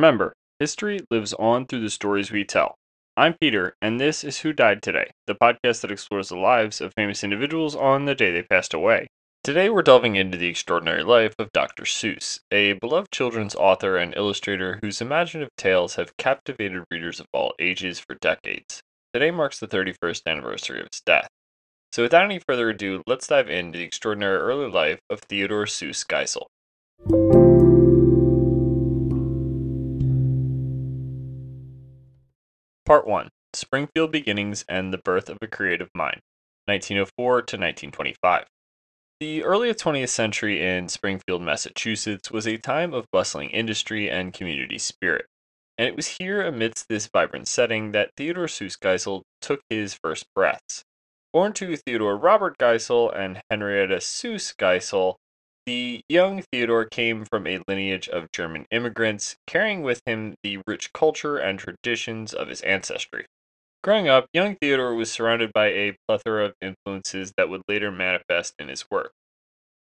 Remember, history lives on through the stories we tell. I'm Peter, and this is Who Died Today, the podcast that explores the lives of famous individuals on the day they passed away. Today, we're delving into the extraordinary life of Dr. Seuss, a beloved children's author and illustrator whose imaginative tales have captivated readers of all ages for decades. Today marks the 31st anniversary of his death. So, without any further ado, let's dive into the extraordinary early life of Theodor Seuss Geisel. Part 1 Springfield Beginnings and the Birth of a Creative Mind, 1904 to 1925. The early 20th century in Springfield, Massachusetts was a time of bustling industry and community spirit. And it was here, amidst this vibrant setting, that Theodor Seuss Geisel took his first breaths. Born to Theodor Robert Geisel and Henrietta Seuss Geisel, the young Theodor came from a lineage of German immigrants, carrying with him the rich culture and traditions of his ancestry. Growing up, young Theodor was surrounded by a plethora of influences that would later manifest in his work.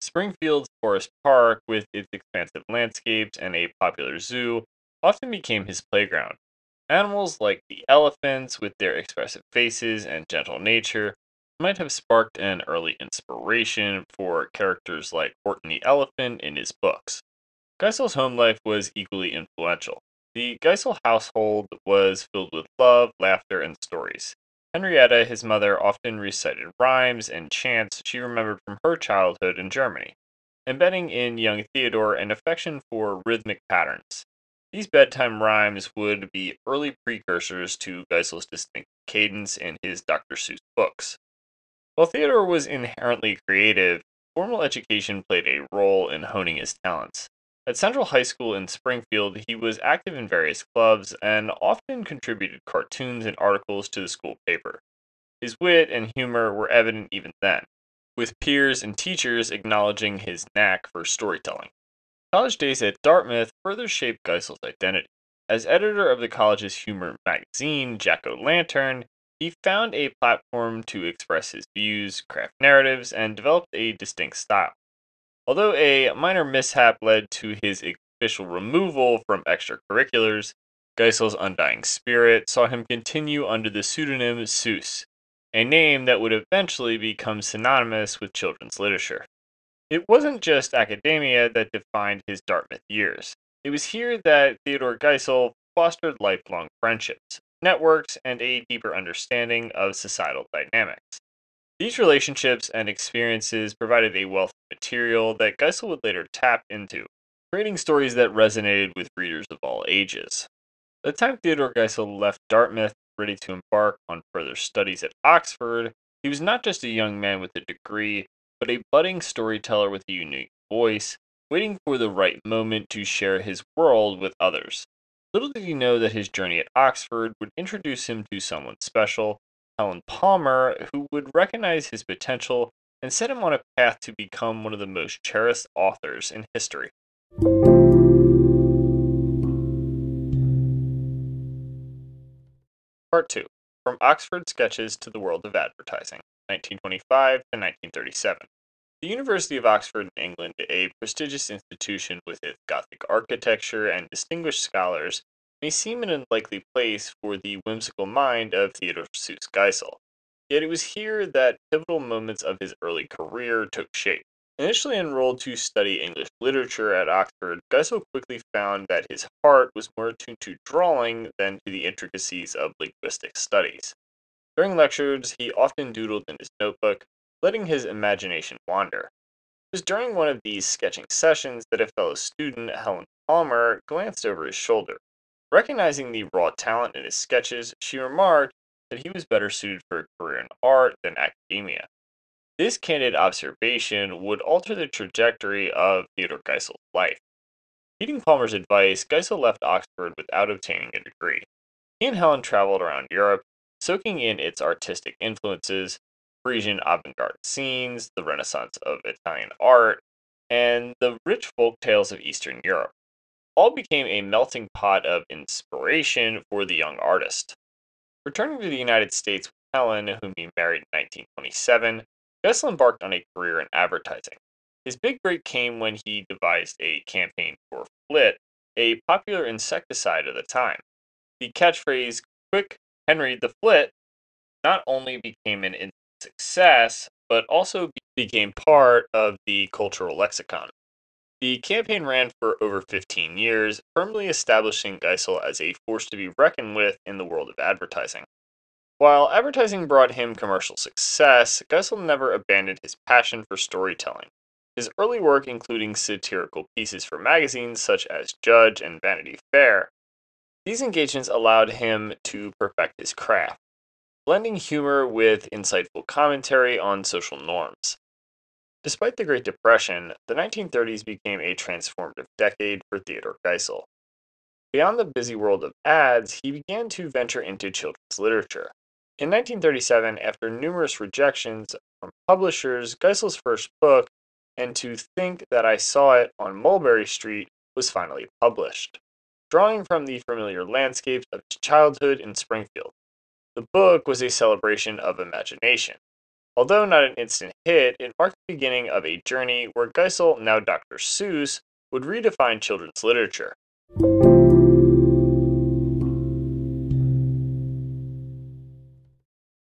Springfield's Forest Park, with its expansive landscapes and a popular zoo, often became his playground. Animals like the elephants, with their expressive faces and gentle nature, might have sparked an early inspiration for characters like Horton the Elephant in his books. Geisel's home life was equally influential. The Geisel household was filled with love, laughter, and stories. Henrietta, his mother, often recited rhymes and chants she remembered from her childhood in Germany, embedding in young Theodor an affection for rhythmic patterns. These bedtime rhymes would be early precursors to Geisel's distinct cadence in his Dr. Seuss books. While Theodor was inherently creative, formal education played a role in honing his talents. At Central High School in Springfield, he was active in various clubs and often contributed cartoons and articles to the school paper. His wit and humor were evident even then, with peers and teachers acknowledging his knack for storytelling. College days at Dartmouth further shaped Geisel's identity. As editor of the college's humor magazine, Jack O' Lantern, he found a platform to express his views, craft narratives, and developed a distinct style. Although a minor mishap led to his official removal from extracurriculars, Geisel's undying spirit saw him continue under the pseudonym Seuss, a name that would eventually become synonymous with children's literature. It wasn't just academia that defined his Dartmouth years. It was here that Theodor Geisel fostered lifelong friendships, networks, and a deeper understanding of societal dynamics. These relationships and experiences provided a wealth of material that Geisel would later tap into, creating stories that resonated with readers of all ages. By the time Theodor Geisel left Dartmouth, ready to embark on further studies at Oxford, he was not just a young man with a degree, but a budding storyteller with a unique voice, waiting for the right moment to share his world with others. Little did he know that his journey at Oxford would introduce him to someone special, Helen Palmer, who would recognize his potential and set him on a path to become one of the most cherished authors in history. Part 2 From Oxford Sketches to the World of Advertising, 1925 to 1937. The University of Oxford in England, a prestigious institution with its Gothic architecture and distinguished scholars, may seem an unlikely place for the whimsical mind of Theodor Seuss Geisel. Yet it was here that pivotal moments of his early career took shape. Initially enrolled to study English literature at Oxford, Geisel quickly found that his heart was more attuned to drawing than to the intricacies of linguistic studies. During lectures, he often doodled in his notebook, letting his imagination wander. It was during one of these sketching sessions that a fellow student, Helen Palmer, glanced over his shoulder. Recognizing the raw talent in his sketches, she remarked that he was better suited for a career in art than academia. This candid observation would alter the trajectory of Theodor Geisel's life. Heeding Palmer's advice, Geisel left Oxford without obtaining a degree. He and Helen traveled around Europe, soaking in its artistic influences, Parisian avant garde scenes, the renaissance of Italian art, and the rich folk tales of Eastern Europe. All became a melting pot of inspiration for the young artist. Returning to the United States with Helen, whom he married in 1927, Geisel embarked on a career in advertising. His big break came when he devised a campaign for Flit, a popular insecticide of the time. The catchphrase, Quick Henry the Flit, not only became an success, but also became part of the cultural lexicon. The campaign ran for over 15 years, firmly establishing Geisel as a force to be reckoned with in the world of advertising. While advertising brought him commercial success, Geisel never abandoned his passion for storytelling. His early work, including satirical pieces for magazines such as Judge and Vanity Fair, these engagements allowed him to perfect his craft, blending humor with insightful commentary on social norms. Despite the Great Depression, the 1930s became a transformative decade for Theodor Geisel. Beyond the busy world of ads, he began to venture into children's literature. In 1937, after numerous rejections from publishers, Geisel's first book, And to Think That I Saw It on Mulberry Street, was finally published, drawing from the familiar landscapes of his childhood in Springfield. The book was a celebration of imagination. Although not an instant hit, it marked the beginning of a journey where Geisel, now Dr. Seuss, would redefine children's literature.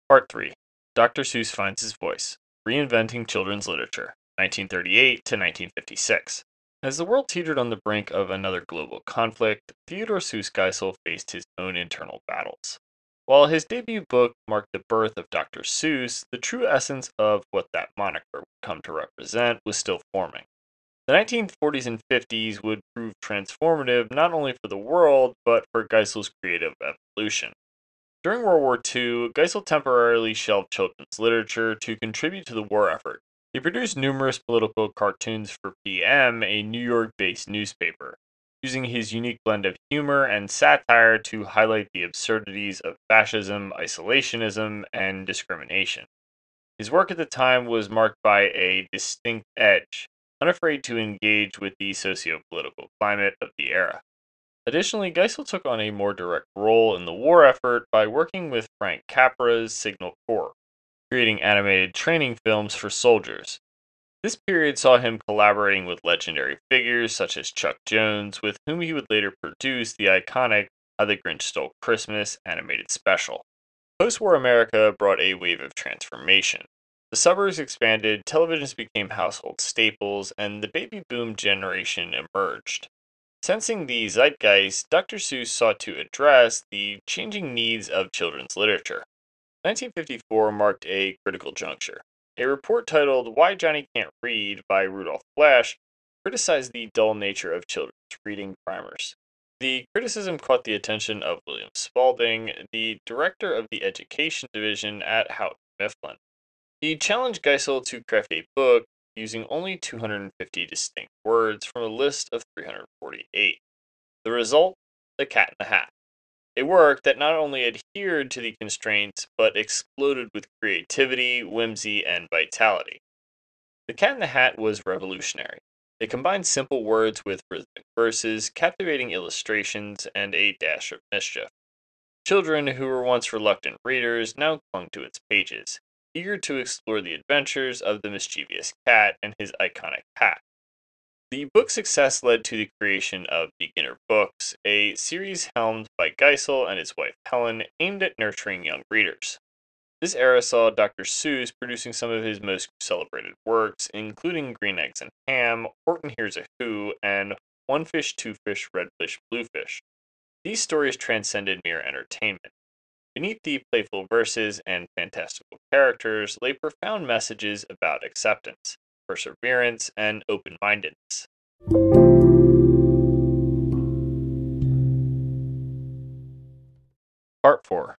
Part 3 Dr. Seuss Finds His Voice Reinventing Children's Literature, 1938 to 1956. As the world teetered on the brink of another global conflict, Theodor Seuss Geisel faced his own internal battles. While his debut book marked the birth of Dr. Seuss, the true essence of what that moniker would come to represent was still forming. The 1940s and 50s would prove transformative not only for the world, but for Geisel's creative evolution. During World War II, Geisel temporarily shelved children's literature to contribute to the war effort. He produced numerous political cartoons for PM, a New York based newspaper, using his unique blend of humor and satire to highlight the absurdities of fascism, isolationism, and discrimination. His work at the time was marked by a distinct edge, unafraid to engage with the socio political climate of the era. Additionally, Geisel took on a more direct role in the war effort by working with Frank Capra's Signal Corps, creating animated training films for soldiers. This period saw him collaborating with legendary figures such as Chuck Jones, with whom he would later produce the iconic How the Grinch Stole Christmas animated special. Post war America brought a wave of transformation. The suburbs expanded, televisions became household staples, and the baby boom generation emerged. Sensing the zeitgeist, Dr. Seuss sought to address the changing needs of children's literature. 1954 marked a critical juncture. A report titled Why Johnny Can't Read by Rudolf Flesch criticized the dull nature of children's reading primers. The criticism caught the attention of William Spaulding, the director of the education division at Houghton Mifflin. He challenged Geisel to craft a book using only 250 distinct words from a list of 348. The result? The Cat in the Hat. A work that not only adhered to the constraints, but exploded with creativity, whimsy, and vitality. The Cat in the Hat was revolutionary. It combined simple words with rhythmic verses, captivating illustrations, and a dash of mischief. Children who were once reluctant readers now clung to its pages, eager to explore the adventures of the mischievous cat and his iconic hat. The book's success led to the creation of Beginner Books, a series helmed by Geisel and his wife Helen, aimed at nurturing young readers. This era saw Dr. Seuss producing some of his most celebrated works, including Green Eggs and Ham, Horton Hears a Who, and One Fish, Two Fish, Red Fish, Blue Fish. These stories transcended mere entertainment. Beneath the playful verses and fantastical characters lay profound messages about acceptance, perseverance, and open mindedness. Part 4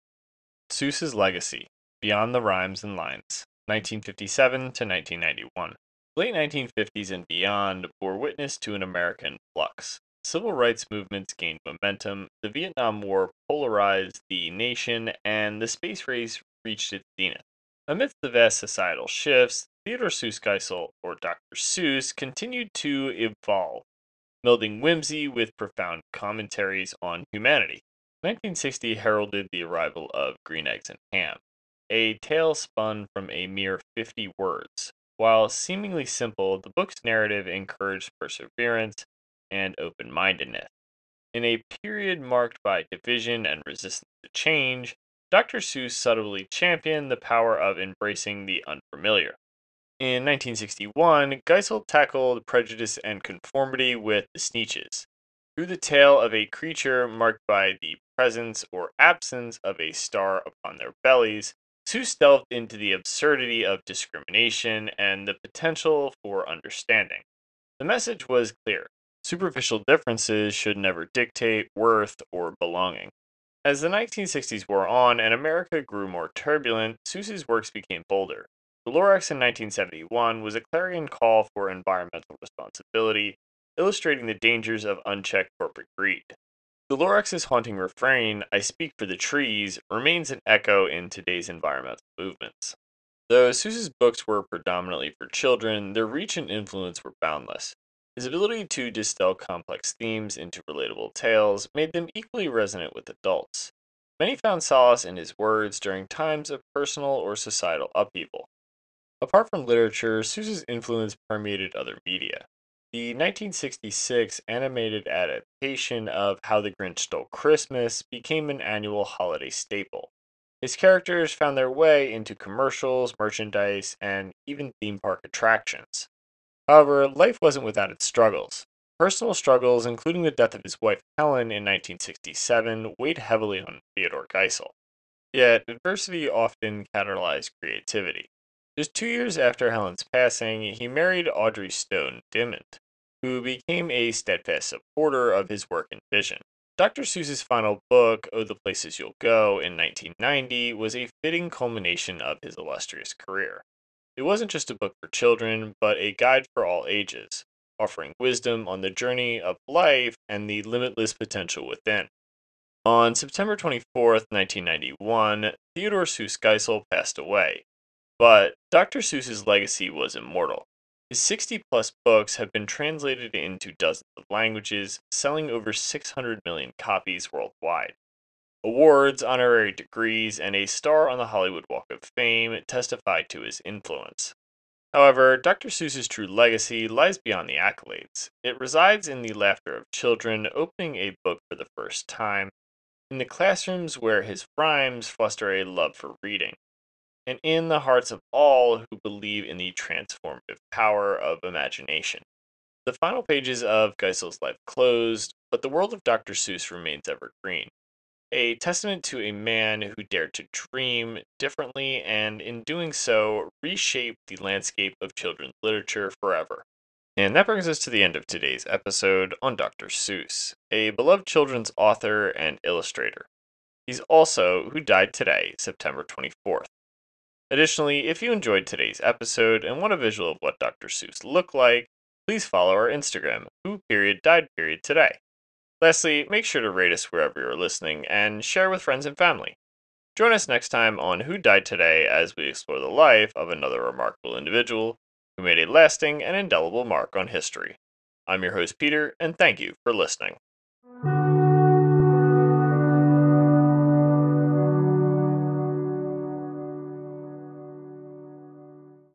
Seuss's Legacy Beyond the Rhymes and Lines, 1957 to 1991. Late 1950s and beyond bore witness to an American flux, Civil rights movements gained momentum, the Vietnam War polarized the nation, and the space race reached its zenith. Amidst the vast societal shifts, Theodor Seuss Geisel, or Dr. Seuss, continued to evolve, melding whimsy with profound commentaries on humanity. 1960 heralded the arrival of Green Eggs and Ham, a tale spun from a mere 50 words. While seemingly simple, the book's narrative encouraged perseverance, and open mindedness. In a period marked by division and resistance to change, Dr. Seuss subtly championed the power of embracing the unfamiliar. In 1961, Geisel tackled prejudice and conformity with the Sneetches. Through the tale of a creature marked by the presence or absence of a star upon their bellies, Seuss delved into the absurdity of discrimination and the potential for understanding. The message was clear superficial differences should never dictate worth or belonging. As the 1960s wore on and America grew more turbulent, Seuss's works became bolder. The Lorax in 1971 was a clarion call for environmental responsibility, illustrating the dangers of unchecked corporate greed. The Lorax's haunting refrain, I speak for the trees, remains an echo in today's environmental movements. Though Seuss's books were predominantly for children, their reach and influence were boundless. His ability to distill complex themes into relatable tales made them equally resonant with adults. Many found solace in his words during times of personal or societal upheaval. Apart from literature, Seuss's influence permeated other media. The 1966 animated adaptation of How the Grinch Stole Christmas became an annual holiday staple. His characters found their way into commercials, merchandise, and even theme park attractions. However, life wasn't without its struggles. Personal struggles, including the death of his wife Helen in 1967, weighed heavily on Theodor Geisel. Yet, adversity often catalyzed creativity. Just two years after Helen's passing, he married Audrey Stone Dimond, who became a steadfast supporter of his work and vision. Dr. Seuss's final book, Oh the Places You'll Go, in 1990, was a fitting culmination of his illustrious career. It wasn't just a book for children, but a guide for all ages, offering wisdom on the journey of life and the limitless potential within. On September 24, 1991, Theodor Seuss Geisel passed away, but Dr. Seuss's legacy was immortal. His 60 plus books have been translated into dozens of languages, selling over 600 million copies worldwide. Awards, honorary degrees, and a star on the Hollywood Walk of Fame testify to his influence. However, Dr. Seuss's true legacy lies beyond the accolades. It resides in the laughter of children opening a book for the first time, in the classrooms where his rhymes foster a love for reading, and in the hearts of all who believe in the transformative power of imagination. The final pages of Geisel's life closed, but the world of Dr. Seuss remains evergreen a testament to a man who dared to dream differently and, in doing so, reshape the landscape of children's literature forever. And that brings us to the end of today's episode on Dr. Seuss, a beloved children's author and illustrator. He's also who died today, September 24th. Additionally, if you enjoyed today's episode and want a visual of what Dr. Seuss looked like, please follow our Instagram, who period died period today. Lastly, make sure to rate us wherever you're listening and share with friends and family. Join us next time on Who Died Today as we explore the life of another remarkable individual who made a lasting and indelible mark on history. I'm your host, Peter, and thank you for listening.